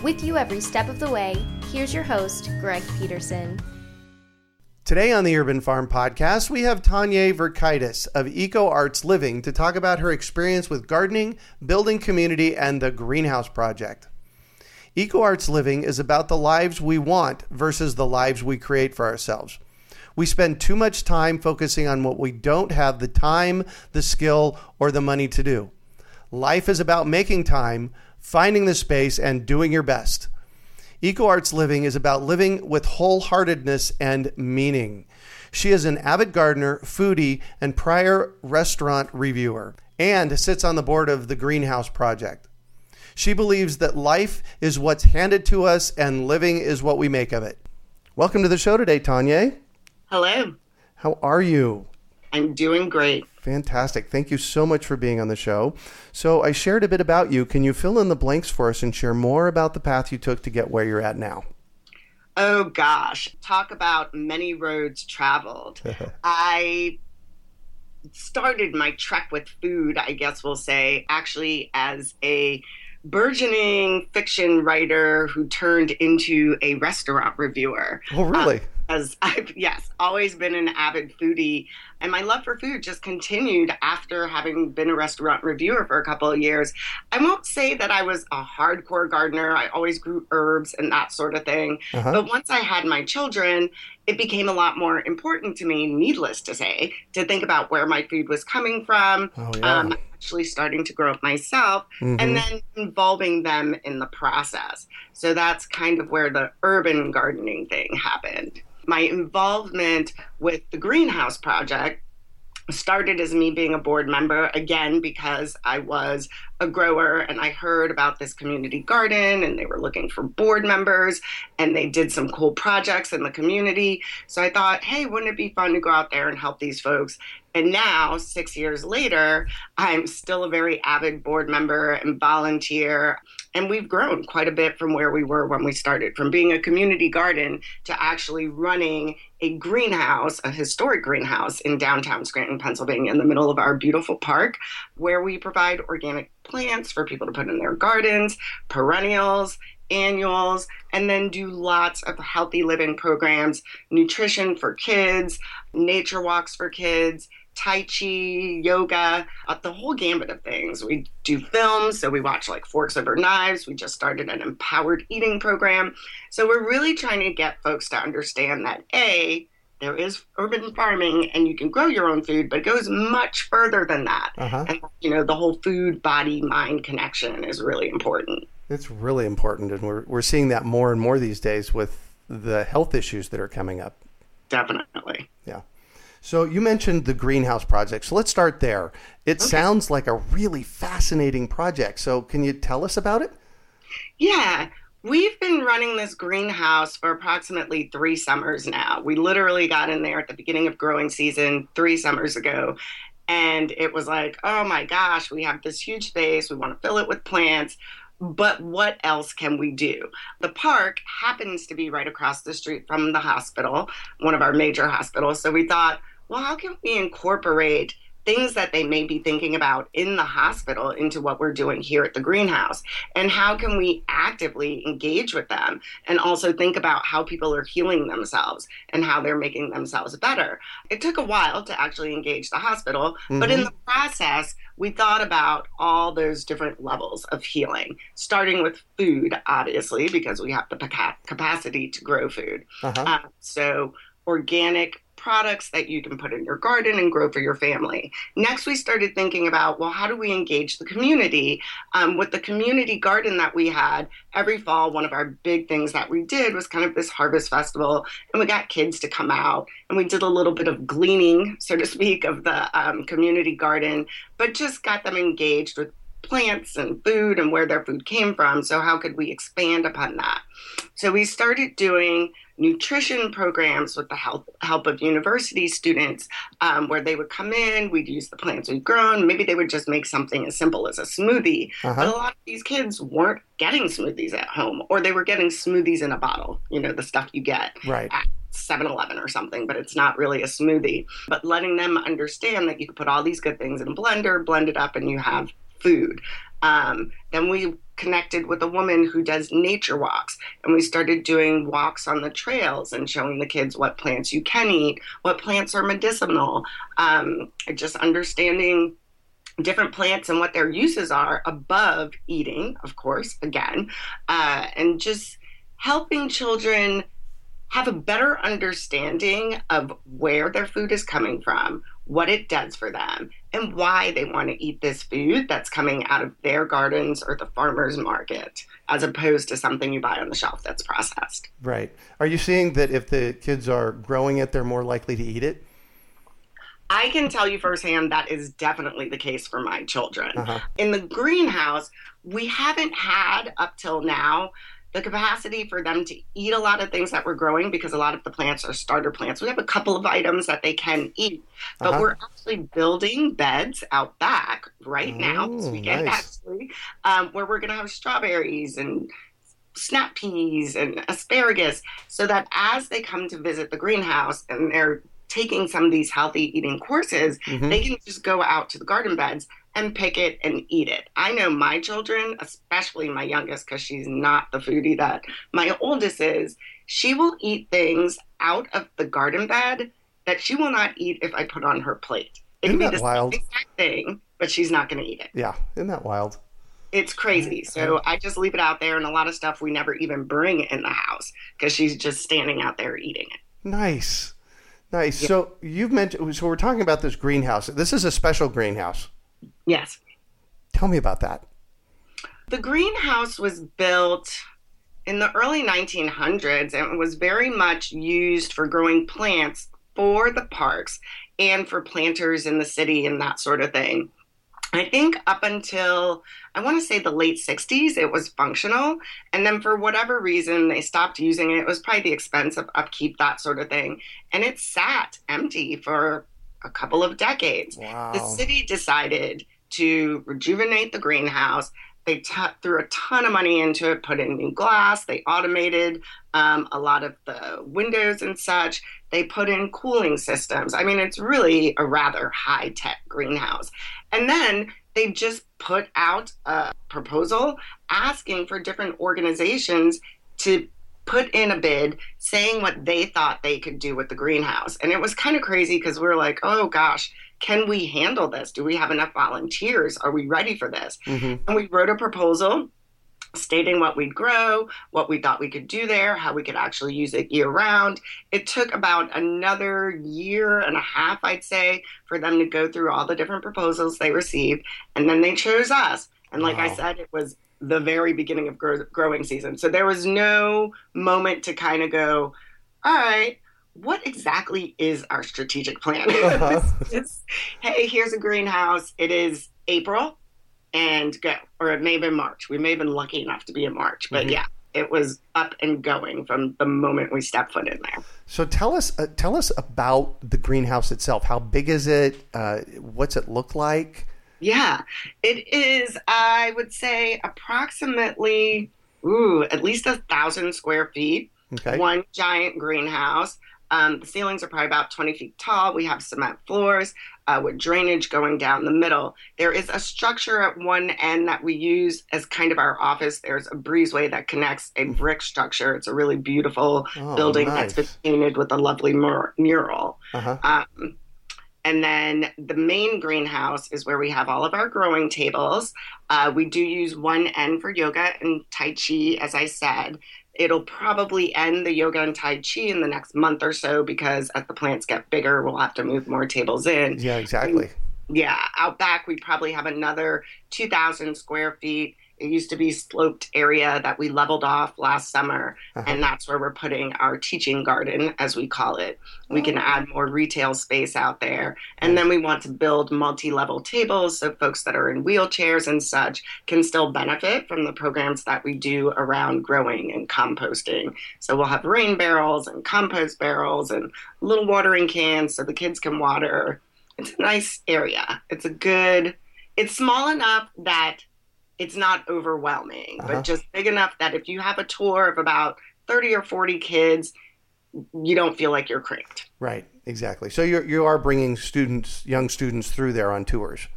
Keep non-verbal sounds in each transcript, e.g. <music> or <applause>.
With you every step of the way, here's your host, Greg Peterson. Today on the Urban Farm Podcast, we have Tonyehn Verkitis of Eco Arts Living to talk about her experience with gardening, building community, and the Greenhouse Project. Eco Arts Living is about the lives we want versus the lives we create for ourselves. We spend too much time focusing on what we don't have the time, the skill, or the money to do. Life is about making time finding the space, and doing your best. Eco Arts Living is about living with wholeheartedness and meaning. She is an avid gardener, foodie, and prior restaurant reviewer, and sits on the board of the Greenhouse Project. She believes that life is what's handed to us and living is what we make of it. Welcome to the show today, Tonyehn. Hello. How are you? I'm doing great. Fantastic. Thank you so much for being on the show. So, I shared a bit about you. Can you fill in the blanks for us and share more about the path you took to get where you're at now? Oh, gosh. Talk about many roads traveled. <laughs> I started my trek with food, I guess we'll say, actually as a burgeoning fiction writer who turned into a restaurant reviewer. Oh, really? Um, as <laughs> I've, yes, always been an avid foodie. And my love for food just continued after having been a restaurant reviewer for a couple of years. I won't say that I was a hardcore gardener. I always grew herbs and that sort of thing. Uh-huh. But once I had my children, it became a lot more important to me, needless to say, to think about where my food was coming from. Oh, yeah. um, actually starting to grow up myself mm-hmm. and then involving them in the process. So that's kind of where the urban gardening thing happened my involvement with the Greenhouse Project started as me being a board member again because I was a grower and I heard about this community garden and they were looking for board members and they did some cool projects in the community. So I thought, hey, wouldn't it be fun to go out there and help these folks? And now, six years later, I'm still a very avid board member and volunteer. And we've grown quite a bit from where we were when we started, from being a community garden to actually running a greenhouse, a historic greenhouse in downtown Scranton, Pennsylvania, in the middle of our beautiful park, where we provide organic plants for people to put in their gardens, perennials, annuals, and then do lots of healthy living programs, nutrition for kids, nature walks for kids, Tai Chi, yoga, uh, the whole gambit of things. We do films, so we watch like Forks Over Knives. We just started an empowered eating program. So we're really trying to get folks to understand that A, there is urban farming and you can grow your own food, but it goes much further than that. Uh-huh. And, you know, the whole food, body, mind connection is really important. It's really important. And we're, we're seeing that more and more these days with the health issues that are coming up. Definitely. Yeah. So you mentioned the greenhouse project. So let's start there. It okay. sounds like a really fascinating project. So can you tell us about it? Yeah. We've been running this greenhouse for approximately three summers now. We literally got in there at the beginning of growing season three summers ago. And it was like, oh my gosh, we have this huge space. We want to fill it with plants but what else can we do? The park happens to be right across the street from the hospital, one of our major hospitals. So we thought, well, how can we incorporate things that they may be thinking about in the hospital into what we're doing here at the greenhouse? And how can we actively engage with them and also think about how people are healing themselves and how they're making themselves better? It took a while to actually engage the hospital, mm-hmm. but in mm-hmm. the process, we thought about all those different levels of healing, starting with food, obviously, because we have the capacity to grow food. Uh-huh. Uh, so, organic products that you can put in your garden and grow for your family. Next, we started thinking about well, how do we engage the community? Um, with the community garden that we had every fall, one of our big things that we did was kind of this harvest festival, and we got kids to come out and we did a little bit of gleaning, so to speak, of the um, community garden, but just got them engaged with plants and food and where their food came from. So, how could we expand upon that? So, we started doing nutrition programs with the help, help of university students um, where they would come in, we'd use the plants we'd grown. Maybe they would just make something as simple as a smoothie. Uh-huh. But a lot of these kids weren't getting smoothies at home or they were getting smoothies in a bottle, you know, the stuff you get. Right. At- 7 Eleven or something, but it's not really a smoothie. But letting them understand that you can put all these good things in a blender, blend it up, and you have food. Um, then we connected with a woman who does nature walks, and we started doing walks on the trails and showing the kids what plants you can eat, what plants are medicinal, um, just understanding different plants and what their uses are above eating, of course, again, uh, and just helping children have a better understanding of where their food is coming from, what it does for them, and why they want to eat this food that's coming out of their gardens or the farmer's market, as opposed to something you buy on the shelf that's processed. Right. Are you seeing that if the kids are growing it, they're more likely to eat it? I can tell you firsthand that is definitely the case for my children. Uh-huh. In the greenhouse, we haven't had up till now the capacity for them to eat a lot of things that we're growing because a lot of the plants are starter plants. We have a couple of items that they can eat, but uh-huh. we're actually building beds out back right now this weekend, nice. actually, um, where we're going to have strawberries and snap peas and asparagus so that as they come to visit the greenhouse and they're taking some of these healthy eating courses, mm-hmm. they can just go out to the garden beds and pick it and eat it. I know my children, especially my youngest, because she's not the foodie that my oldest is, she will eat things out of the garden bed that she will not eat if I put on her plate. It Isn't can be the wild? same exact thing, but she's not going to eat it. Yeah, isn't that wild? It's crazy. So I just leave it out there, and a lot of stuff we never even bring in the house because she's just standing out there eating it. Nice. Nice. Yeah. So you've mentioned, so we're talking about this greenhouse. This is a special greenhouse. Yes. Tell me about that. The greenhouse was built in the early 1900s and was very much used for growing plants for the parks and for planters in the city and that sort of thing. I think up until I want to say the late 60s, it was functional. And then for whatever reason, they stopped using it. It was probably the expense of upkeep, that sort of thing. And it sat empty for a couple of decades. Wow. The city decided to rejuvenate the greenhouse. They t- threw a ton of money into it, put in new glass, they automated um, a lot of the windows and such. They put in cooling systems. I mean, it's really a rather high tech greenhouse. And then they just put out a proposal asking for different organizations to put in a bid saying what they thought they could do with the greenhouse. And it was kind of crazy because we were like, oh gosh, can we handle this? Do we have enough volunteers? Are we ready for this? Mm-hmm. And we wrote a proposal stating what we'd grow, what we thought we could do there, how we could actually use it year round. It took about another year and a half, I'd say, for them to go through all the different proposals they received. And then they chose us. And like wow. I said, it was the very beginning of grow- growing season. So there was no moment to kind of go, all right, what exactly is our strategic plan? <laughs> Uh-huh. <laughs> it's, hey, here's a greenhouse. It is April and go. Or it may have been March. We may have been lucky enough to be in March. But mm-hmm. yeah, it was up and going from the moment we stepped foot in there. So tell us, uh, tell us about the greenhouse itself. How big is it? Uh, what's it look like? Yeah, it is, I would say, approximately, ooh, at least a thousand square feet. Okay. One giant greenhouse. Um, the ceilings are probably about 20 feet tall. We have cement floors uh, with drainage going down the middle. There is a structure at one end that we use as kind of our office. There's a breezeway that connects a brick structure. It's a really beautiful oh, building nice. that's been painted with a lovely mur- mural. Uh-huh. Um, And then the main greenhouse is where we have all of our growing tables. Uh, we do use one end for yoga and Tai Chi, as I said. It'll probably end the yoga and Tai Chi in the next month or so because as the plants get bigger, we'll have to move more tables in. Yeah, exactly. Yeah, out back, we probably have another 2,000 square feet it used to be sloped area that we leveled off last summer, uh-huh. and that's where we're putting our teaching garden, as we call it. We can add more retail space out there, and then we want to build multi-level tables so folks that are in wheelchairs and such can still benefit from the programs that we do around growing and composting. So we'll have rain barrels and compost barrels and little watering cans so the kids can water. It's a nice area. It's a good. It's small enough that it's not overwhelming, uh-huh. but just big enough that if you have a tour of about 30 or 40 kids, you don't feel like you're cramped. Right, exactly. So you you are bringing students, young students through there on tours.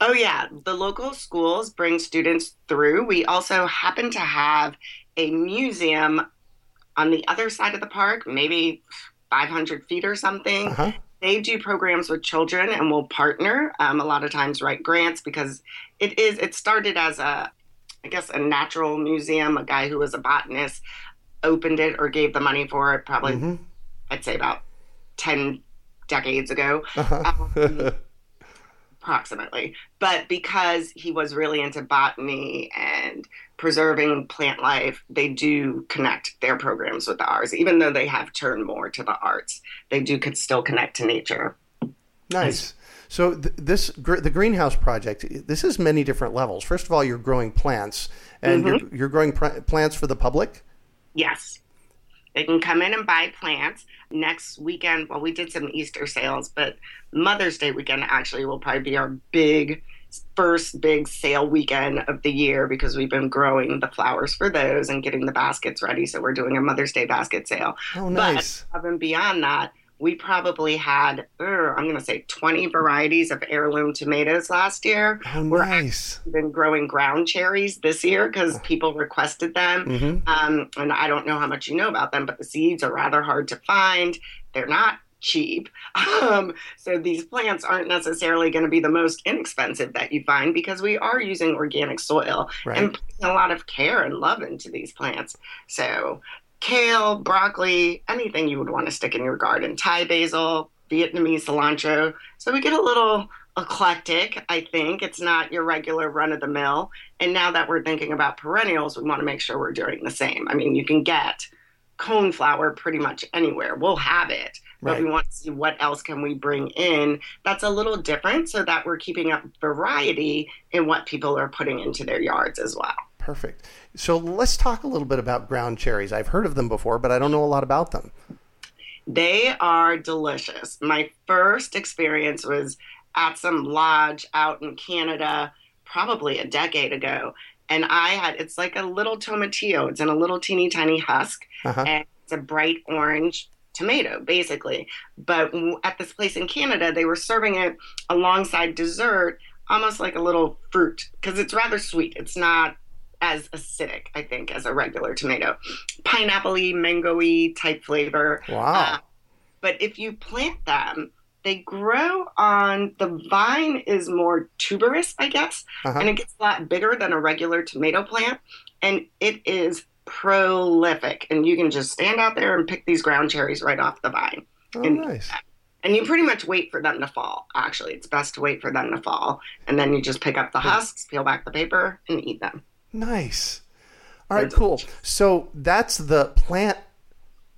Oh yeah, the local schools bring students through. We also happen to have a museum on the other side of the park, maybe 500 feet or something. Uh-huh. They do programs with children and will partner. Um, a lot of times, write grants because it is. It started as a, I guess, a natural museum. A guy who was a botanist opened it or gave the money for it. Probably, mm-hmm. I'd say about ten decades ago. Uh-huh. um, <laughs> approximately. But because he was really into botany and preserving plant life, they do connect their programs with ours, even though they have turned more to the arts. They do could still connect to nature. Nice. So th- this the greenhouse project. This is many different levels. First of all, you're growing plants, and mm-hmm. you're, you're, growing pr- plants for the public. Yes, they can come in and buy plants next weekend. Well, we did some Easter sales, but Mother's Day weekend actually will probably be our big first big sale weekend of the year because we've been growing the flowers for those and getting the baskets ready. So we're doing a Mother's Day basket sale. Oh, nice. But above and beyond that, we probably had, uh, I'm going to say 20 varieties of heirloom tomatoes last year. Oh, nice. We're been growing ground cherries this year because people requested them. Mm-hmm. Um, and I don't know how much you know about them, but the seeds are rather hard to find. They're not cheap. <laughs> Um, so these plants aren't necessarily going to be the most inexpensive that you find because we are using organic soil right. and putting a lot of care and love into these plants. So kale, broccoli, anything you would want to stick in your garden, Thai basil, Vietnamese cilantro. So we get a little eclectic, I think. It's not your regular run of the mill. And now that we're thinking about perennials, we want to make sure we're doing the same. I mean, you can get coneflower pretty much anywhere. We'll have it. But right. we want to see what else can we bring in that's a little different so that we're keeping up variety in what people are putting into their yards as well. Perfect. So let's talk a little bit about ground cherries. I've heard of them before, but I don't know a lot about them. They are delicious. My first experience was at some lodge out in Canada, probably a decade ago. And I had, it's like a little tomatillo. It's in a little teeny tiny husk. Uh-huh. And it's a bright orange tomato, basically. But at this place in Canada, they were serving it alongside dessert, almost like a little fruit, because it's rather sweet. It's not as acidic, I think, as a regular tomato. Pineapple-y, mango-y type flavor. Wow. Uh, but if you plant them, they grow on the vine is more tuberous, I guess, uh-huh. and it gets a lot bigger than a regular tomato plant, and it is prolific. And you can just stand out there and pick these ground cherries right off the vine. Oh, and, nice. And you pretty much wait for them to fall. Actually, it's best to wait for them to fall, and then you just pick up the husks, peel back the paper, and eat them. Nice. All right, cool. So that's the plant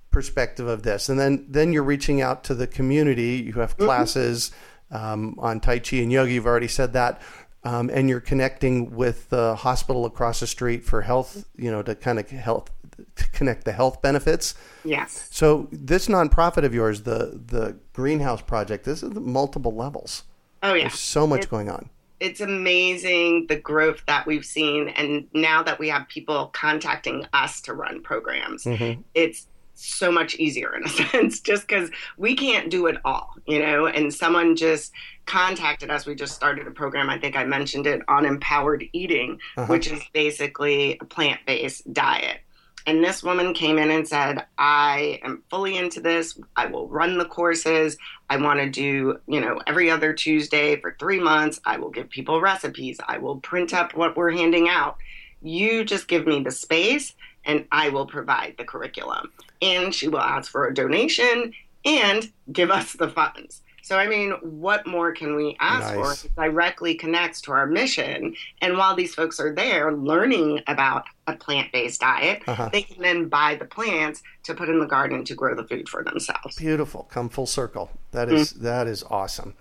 perspective of this, and then then you're reaching out to the community. You have mm-hmm. classes um, on Tai Chi and yoga. You've already said that, um, and you're connecting with the hospital across the street for health. You know, to kind of help to connect the health benefits. Yes. So this nonprofit of yours, the the Greenhouse Project, this is multiple levels. Oh yeah. There's so much going on it's amazing the growth that we've seen. And now that we have people contacting us to run programs mm-hmm. it's so much easier in a <laughs> sense just because we can't do it all you know? And someone just contacted us. We just started a program. I think i mentioned it on empowered eating uh-huh. which is basically a plant-based diet And this woman came in and said, I am fully into this. I will run the courses. I want to do, you know, every other Tuesday for three months. I will give people recipes. I will print up what we're handing out. You just give me the space and I will provide the curriculum. And she will ask for a donation and give us the funds. So, I mean, what more can we ask nice. for? It directly connects to our mission. And while these folks are there learning about a plant based diet, uh-huh. they can then buy the plants to put in the garden to grow the food for themselves. Beautiful. Come full circle. That is, mm-hmm. that is awesome.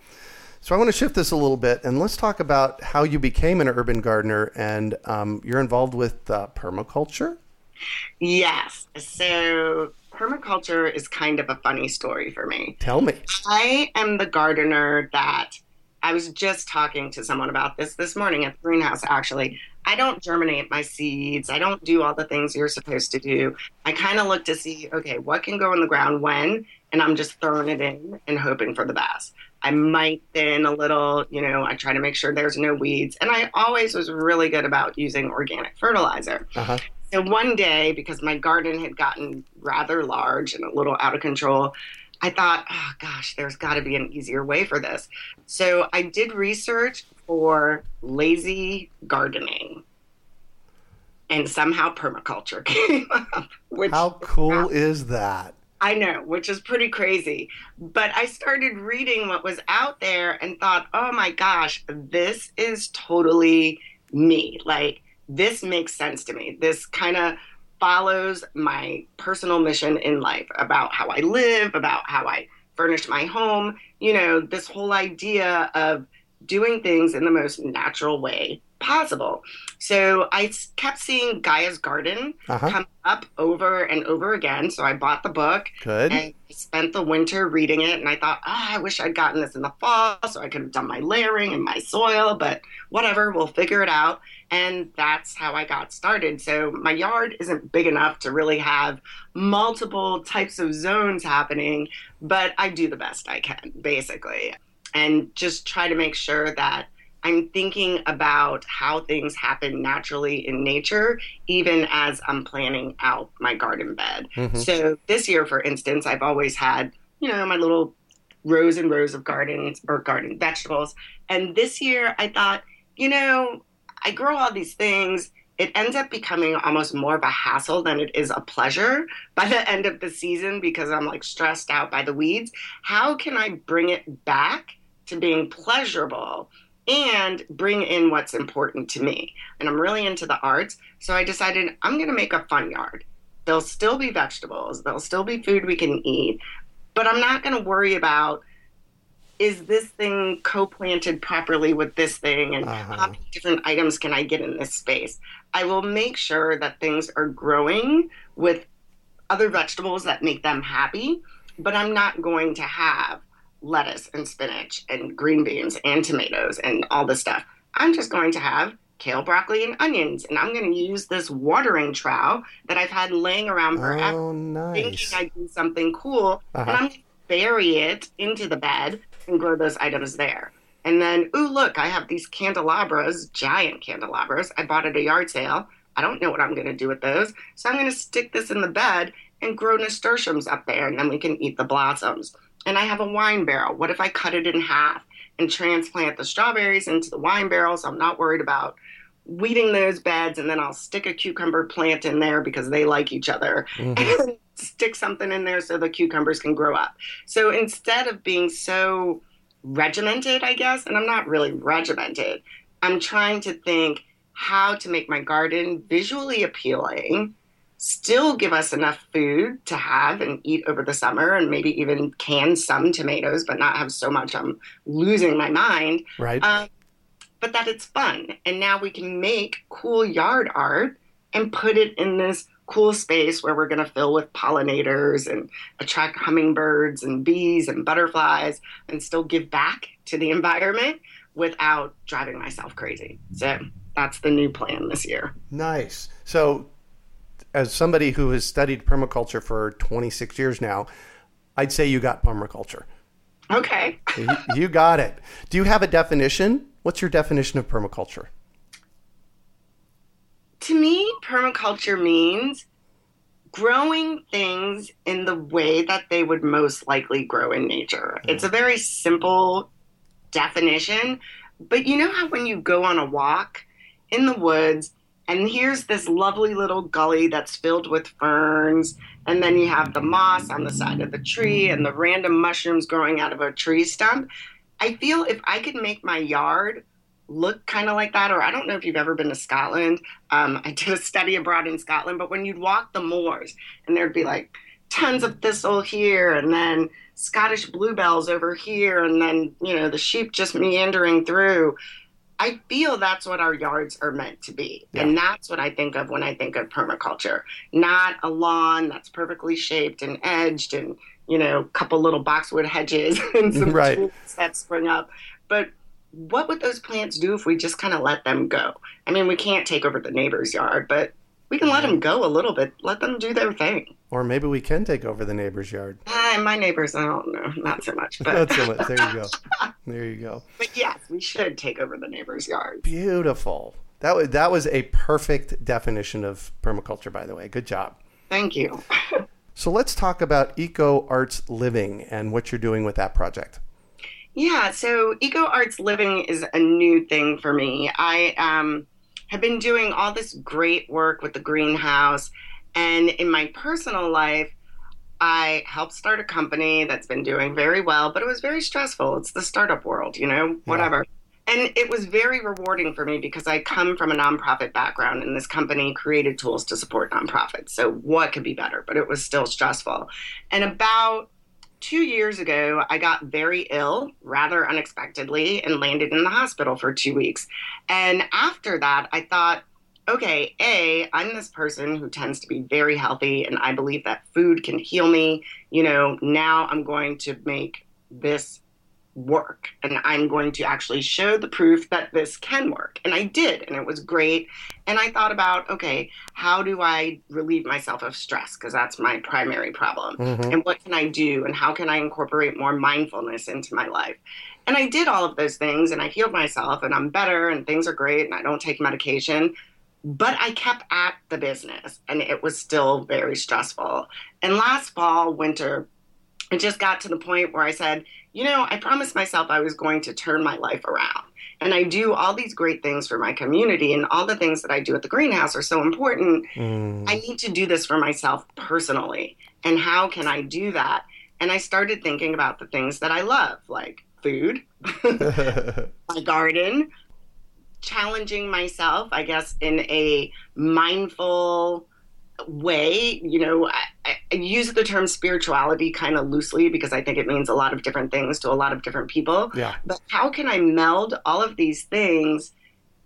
So I want to shift this a little bit and let's talk about how you became an urban gardener and um, you're involved with uh, permaculture. Yes. So permaculture is kind of a funny story for me. Tell me. I am the gardener that I was just talking to someone about this this morning at the greenhouse, actually. I don't germinate my seeds. I don't do all the things you're supposed to do. I kind of look to see, okay, what can go in the ground when, and I'm just throwing it in and hoping for the best. I might thin a little, you know, I try to make sure there's no weeds. And I always was really good about using organic fertilizer. Uh-huh. And one day, because my garden had gotten rather large and a little out of control, I thought, oh gosh, there's got to be an easier way for this. So I did research for lazy gardening. And somehow permaculture <laughs> came up. How cool is that? I know, which is pretty crazy. But I started reading what was out there and thought, oh my gosh, this is totally me. Like, this makes sense to me. This kind of follows my personal mission in life about how I live, about how I furnish my home. You know, this whole idea of doing things in the most natural way possible. So I kept seeing Gaia's Garden uh-huh. come up over and over again. So I bought the book. Good. And spent the winter reading it. And I thought, oh, I wish I'd gotten this in the fall so I could have done my layering and my soil, but whatever, we'll figure it out. And that's how I got started. So my yard isn't big enough to really have multiple types of zones happening, but I do the best I can, basically. And just try to make sure that I'm thinking about how things happen naturally in nature, even as I'm planning out my garden bed. Mm-hmm. So this year, for instance, I've always had, you know, my little rows and rows of gardens or garden vegetables. And this year I thought, you know, I grow all these things. It ends up becoming almost more of a hassle than it is a pleasure <laughs> by the end of the season because I'm like stressed out by the weeds. How can I bring it back to being pleasurable and bring in what's important to me. And I'm really into the arts, so I decided I'm going to make a fun yard. There'll still be vegetables, there'll still be food we can eat, but I'm not going to worry about is this thing co-planted properly with this thing and uh-huh. how many different items can I get in this space? I will make sure that things are growing with other vegetables that make them happy, but I'm not going to have lettuce and spinach and green beans and tomatoes and all this stuff. I'm just going to have kale, broccoli, and onions. And I'm going to use this watering trowel that I've had laying around forever, oh, nice. thinking I do something cool. Uh-huh. And I'm going to bury it into the bed and grow those items there. And then, ooh, look, I have these candelabras, giant candelabras. I bought at a yard sale. I don't know what I'm going to do with those. So I'm going to stick this in the bed and grow nasturtiums up there, and then we can eat the blossoms and I have a wine barrel. What if I cut it in half and transplant the strawberries into the wine barrel so I'm not worried about weeding those beds and then I'll stick a cucumber plant in there because they like each other mm-hmm. <laughs> and stick something in there so the cucumbers can grow up. So instead of being so regimented, I guess, and I'm not really regimented, I'm trying to think how to make my garden visually appealing still give us enough food to have and eat over the summer and maybe even can some tomatoes but not have so much i'm losing my mind. Right. Um, but that it's fun. And now we can make cool yard art and put it in this cool space where we're going to fill with pollinators and attract hummingbirds and bees and butterflies and still give back to the environment without driving myself crazy. So that's the new plan this year. Nice. So as somebody who has studied permaculture for 26 years now, I'd say you got permaculture. Okay. you, you got it. Do you have a definition? What's your definition of permaculture? To me, permaculture means growing things in the way that they would most likely grow in nature. Mm. It's a very simple definition, but you know how when you go on a walk in the woods and here's this lovely little gully that's filled with ferns and then you have the moss on the side of the tree and the random mushrooms growing out of a tree stump. I feel if I could make my yard look kind of like that, or I don't know if you've ever been to Scotland. Um, I did a study abroad in Scotland, but when you'd walk the moors and there'd be like tons of thistle here and then Scottish bluebells over here and then, you know, the sheep just meandering through. I feel that's what our yards are meant to be. Yeah. And that's what I think of when I think of permaculture. Not a lawn that's perfectly shaped and edged and, you know, a couple little boxwood hedges <laughs> and some right. trees that spring up. But what would those plants do if we just kind of let them go? I mean, we can't take over the neighbor's yard, but we can let them go a little bit. Let them do their thing. Or maybe we can take over the neighbor's yard. Uh, my neighbors, I don't know, not so much. But... not so much. There you go. <laughs> There you go. But yes, we should take over the neighbor's yard. Beautiful. That was that was a perfect definition of permaculture, by the way. Good job. Thank you. <laughs> so let's talk about Eco Arts Living and what you're doing with that project. Yeah, so Eco Arts Living is a new thing for me. I um, have been doing all this great work with the greenhouse. And in my personal life, I helped start a company that's been doing very well, but it was very stressful. It's the startup world, you know, whatever. Yeah. And it was very rewarding for me because I come from a nonprofit background and this company created tools to support nonprofits. So, what could be better? But it was still stressful. And about two years ago, I got very ill rather unexpectedly and landed in the hospital for two weeks. And after that, I thought, okay, A, I'm this person who tends to be very healthy, and I believe that food can heal me. You know, now I'm going to make this work and I'm going to actually show the proof that this can work. And I did, and it was great. And I thought about, okay, how do I relieve myself of stress? Because that's my primary problem. Mm-hmm. And what can I do? And how can I incorporate more mindfulness into my life? And I did all of those things and I healed myself and I'm better and things are great and I don't take medication. But I kept at the business and it was still very stressful. And last fall, winter, it just got to the point where I said, you know, I promised myself I was going to turn my life around. And I do all these great things for my community, and all the things that I do at the greenhouse are so important. Mm. I need to do this for myself personally. And how can I do that? And I started thinking about the things that I love, like food, <laughs> my garden, challenging myself, I guess, in a mindful, way, you know, I, I, use the term spirituality kind of loosely because I think it means a lot of different things to a lot of different people. Yeah. But how can I meld all of these things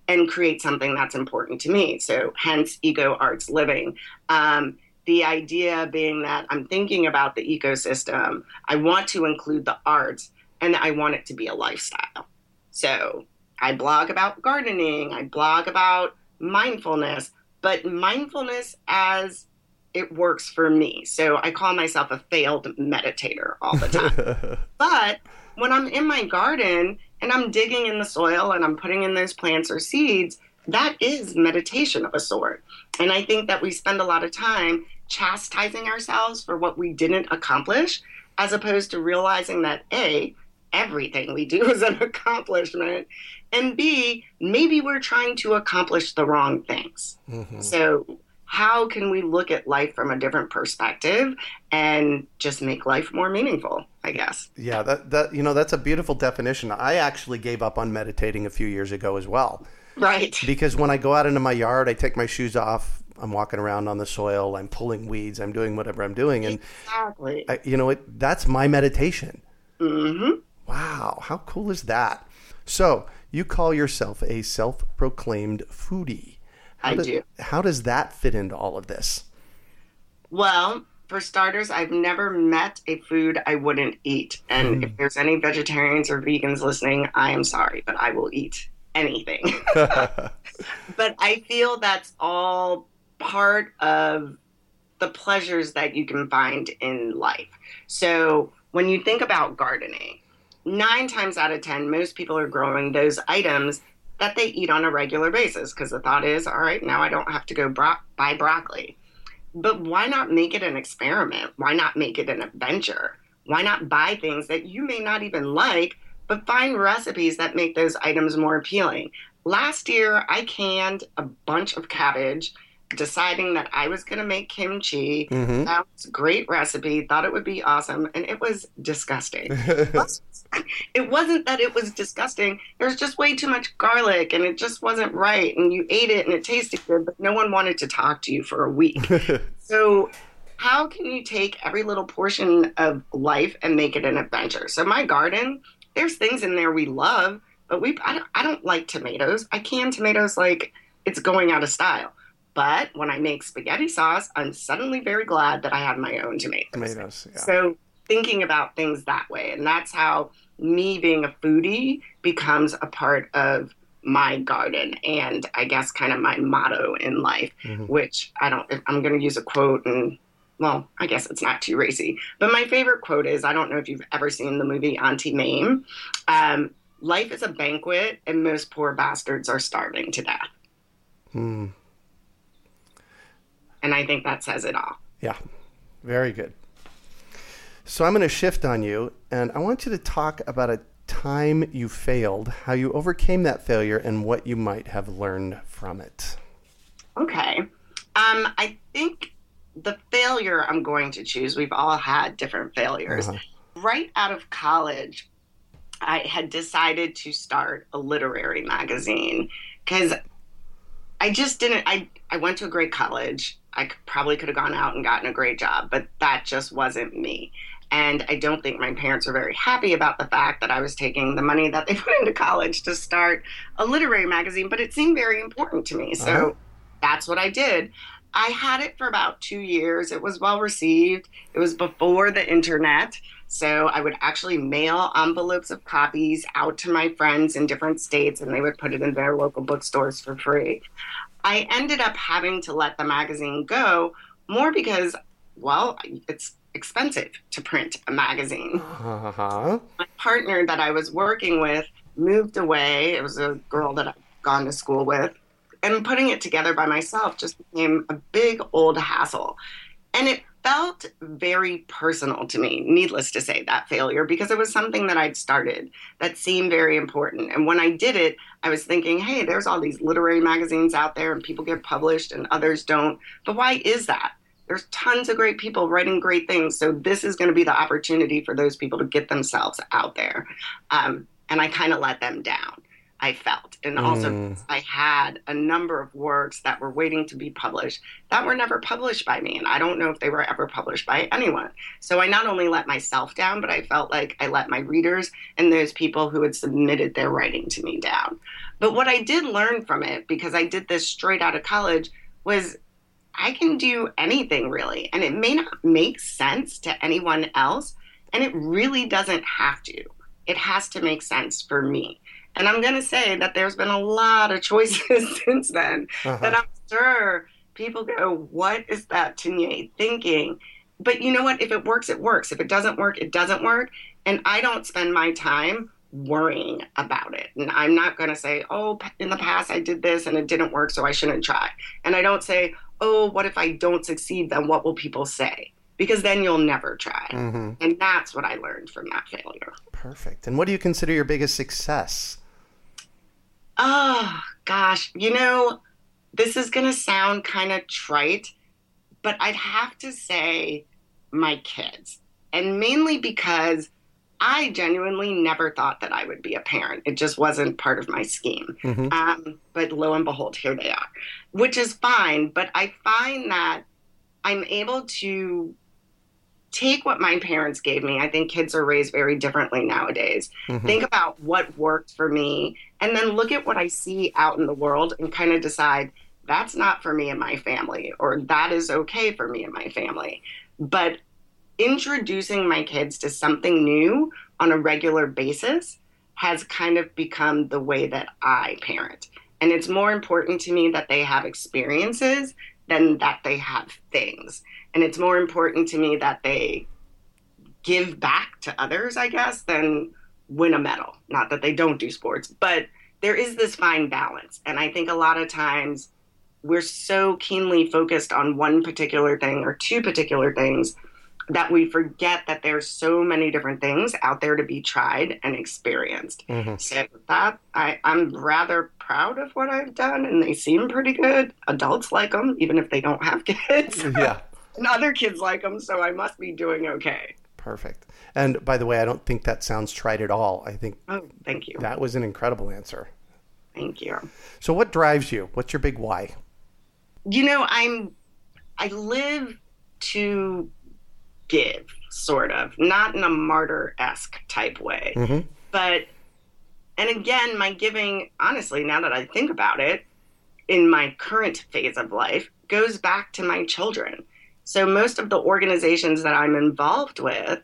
and create something that's important to me? So, hence, Eco Arts Living. Um, the idea being that I'm thinking about the ecosystem, I want to include the arts, and I want it to be a lifestyle. So, I blog about gardening, I blog about mindfulness, but mindfulness as it works for me. So I call myself a failed meditator all the time. <laughs> but when I'm in my garden and I'm digging in the soil and I'm putting in those plants or seeds, that is meditation of a sort. And I think that we spend a lot of time chastising ourselves for what we didn't accomplish, as opposed to realizing that A, everything we do <laughs> is an accomplishment. And B, maybe we're trying to accomplish the wrong things. Mm-hmm. So, how can we look at life from a different perspective and just make life more meaningful i guess yeah that, that you know that's a beautiful definition i actually gave up on meditating a few years ago as well right because when i go out into my yard i take my shoes off i'm walking around on the soil i'm pulling weeds i'm doing whatever i'm doing and exactly I, you know it, that's my meditation mm-hmm. Wow how cool is that so you call yourself a self-proclaimed foodie. How I do, do. How does that fit into all of this? Well, for starters, I've never met a food I wouldn't eat. And mm. if there's any vegetarians or vegans listening, I am sorry, but I will eat anything. <laughs> but I feel that's all part of the pleasures that you can find in life. So when you think about gardening, nine times out of 10, most people are growing those items that they eat on a regular basis because the thought is, all right, now I don't have to go bro- buy broccoli. But why not make it an experiment? Why not make it an adventure? Why not buy things that you may not even like, but find recipes that make those items more appealing? Last year, I canned a bunch of cabbage, deciding that I was going to make kimchi. Mm-hmm. That was a great recipe, thought it would be awesome, and it was disgusting. <laughs> it wasn't that it was disgusting. There was just way too much garlic and it just wasn't right. And you ate it and it tasted good, but no one wanted to talk to you for a week. <laughs> so, how can you take every little portion of life and make it an adventure? So, my garden, there's things in there we love, but we I don't, I don't like tomatoes. I can tomatoes like it's going out of style. But when I make spaghetti sauce, I'm suddenly very glad that I have my own tomatoes. Tomatoes. Yeah. So thinking about things that way. And that's how me being a foodie becomes a part of my garden and I guess kind of my motto in life, Mhm. which I don't, I'm going to use a quote and well, I guess it's not too racy. But my favorite quote is I don't know if you've ever seen the movie Auntie Mame. Um, Life is a banquet, and most poor bastards are starving to death. Mm. And I think that says it all. Yeah, very good. So I'm going to shift on you, and I want you to talk about a time you failed, how you overcame that failure, and what you might have learned from it. Okay. Um, I think the failure I'm going to choose, we've all had different failures. Uh-huh. Right out of college, I had decided to start a literary magazine because I just didn't. I, I went to a great college. I could, probably could have gone out and gotten a great job, but that just wasn't me. And I don't think my parents were very happy about the fact that I was taking the money that they <laughs> put into college to start a literary magazine, but it seemed very important to me. So Uh-huh. that's what I did. I had it for about two years. It was well received. It was before the internet. So I would actually mail envelopes of copies out to my friends in different states and they would put it in their local bookstores for free. I ended up having to let the magazine go more because, well, it's expensive to print a magazine Uh-huh. my partner that I was working with moved away. It was a girl that I'd gone to school with. And putting it together by myself just became a big old hassle. And it felt very personal to me, needless to say, that failure, because it was something that I'd started that seemed very important. And when I did it, I was thinking, hey, there's all these literary magazines out there and people get published and others don't. But why is that? There's tons of great people writing great things. So this is going to be the opportunity for those people to get themselves out there. Um, and I kind of let them down. I felt, and also Mm. I had a number of works that were waiting to be published that were never published by me, and I don't know if they were ever published by anyone. So I not only let myself down, but I felt like I let my readers and those people who had submitted their writing to me down. But what I did learn from it, because I did this straight out of college, was I can do anything really, and it may not make sense to anyone else, and it really doesn't have to. It has to make sense for me. And I'm going to say that there's been a lot of choices <laughs> since then Uh-huh. that I'm sure people go, What is that Tonyehn thinking? But you know what? If it works, it works. If it doesn't work, it doesn't work. And I don't spend my time worrying about it. And I'm not going to say, Oh, in the past I did this and it didn't work, so I shouldn't try. And I don't say, Oh, what if I don't succeed? Then what will people say? Because then you'll never try. hmm And that's what I learned from that failure. Perfect. And what do you consider your biggest success? Oh, gosh. You know, this is going to sound kind of trite, but I'd have to say my kids. And mainly because I genuinely never thought that I would be a parent. It just wasn't part of my scheme. Mhm. Um, but lo and behold, here they are, which is fine. But I find that I'm able to take what my parents gave me. I think kids are raised very differently nowadays. Mhm. Think about what worked for me and then look at what I see out in the world and kind of decide that's not for me and my family, or that is okay for me and my family. But introducing my kids to something new on a regular basis has kind of become the way that I parent. And it's more important to me that they have experiences than that they have things. And it's more important to me that they give back to others, I guess, than win a medal. Not that they don't do sports, but there is this fine balance. And I think a lot of times we're so keenly focused on one particular thing or two particular things that we forget that there's so many different things out there to be tried and experienced. Mm-hmm. So that I, I'm rather proud of what I've done, and they seem pretty good. Adults like them, even if they don't have <laughs> kids. Yeah. And other kids like them, so I must be doing okay. Perfect. And by the way, I don't think that sounds tried at all. I think. Oh, thank you. That was an incredible answer. Thank you. So, what drives you? What's your big why? You know, I'm. I live to give, sort of, not in a martyr esque type way. Mm-hmm. But, and again, my giving, honestly, now that I think about it, in my current phase of life, goes back to my children. So, most of the organizations that I'm involved with,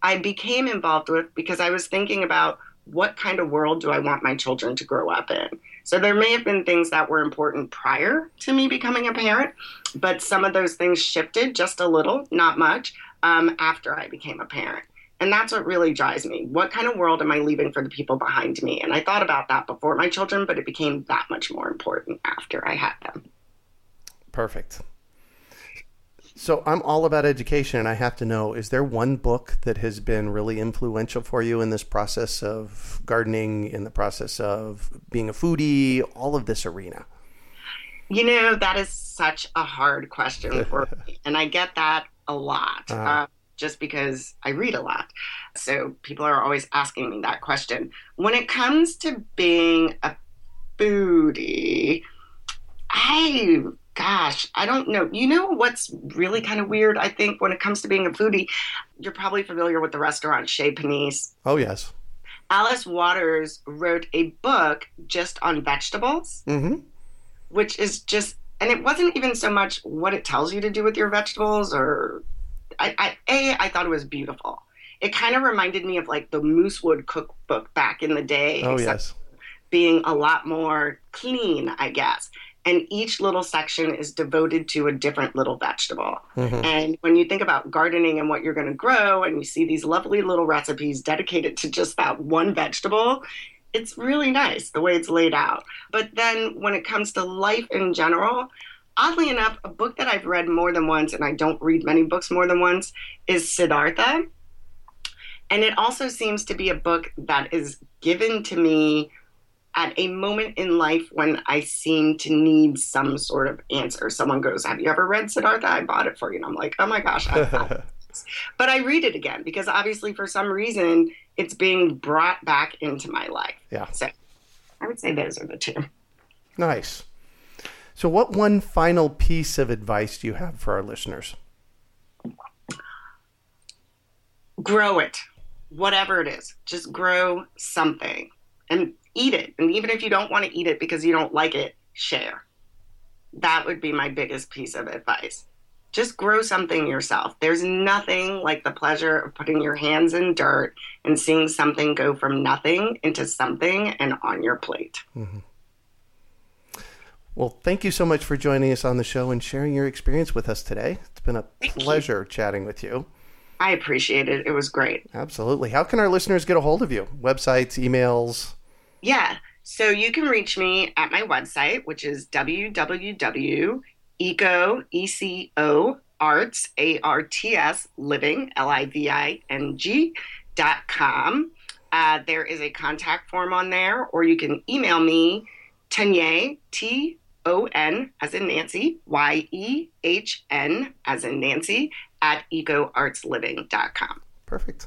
I became involved with because I was thinking about what kind of world do I want my children to grow up in? So there may have been things that were important prior to me becoming a parent, but some of those things shifted just a little, not much, um, after I became a parent. And that's what really drives me. What kind of world am I leaving for the people behind me? And I thought about that before my children, but it became that much more important after I had them. Perfect. So I'm all about education, and I have to know: is there one book that has been really influential for you in this process of gardening, in the process of being a foodie, all of this arena? You know, that is such a hard question <laughs> for me, and I get that a lot. Uh-huh. Uh, just because I read a lot. So people are always asking me that question. When it comes to being a foodie, I gosh, I don't know. You know what's really kind of weird? I think when it comes to being a foodie, you're probably familiar with the restaurant Chez Panisse. Oh, yes. Alice Waters wrote a book just on vegetables, mm-hmm. which is just, and it wasn't even so much what it tells you to do with your vegetables or, I, I A, I thought it was beautiful. It kind of reminded me of like the Moosewood cookbook back in the day. Oh, yes. Being a lot more clean, I guess and each little section is devoted to a different little vegetable. Mm-hmm. And when you think about gardening and what you're going to grow, and you see these lovely little recipes dedicated to just that one vegetable, it's really nice the way it's laid out. But then when it comes to life in general, oddly enough, a book that I've read more than once, and I don't read many books more than once, is Siddhartha. And it also seems to be a book that is given to me at a moment in life when I seem to need some sort of answer. Someone goes, Have you ever read Siddhartha? I bought it for you. And I'm like, Oh my gosh. I <laughs> but I read it again because obviously, for some reason, it's being brought back into my life. Yeah. So I would say those are the two. Nice. So, what one final piece of advice do you have for our listeners? Grow it, whatever it is. Just grow something. And eat it. And even if you don't want to eat it because you don't like it, share. That would be my biggest piece of advice. Just grow something yourself. There's nothing like the pleasure of putting your hands in dirt and seeing something go from nothing into something and on your plate. Mm-hmm. Well, thank you so much for joining us on the show and sharing your experience with us today. It's been a thank pleasure you. chatting with you. I appreciate it. It was great. Absolutely. How can our listeners get a hold of you? Websites, emails? Yeah. So you can reach me at my website, which is www.eco, E-C-O, arts, A-R-T-S, living, L-I-V-I-N-G, dot com. Uh, there is a contact form on there, or you can email me, Tonye, T O N as in Nancy, Y E H N as in Nancy, at ecoartsliving.com. Perfect.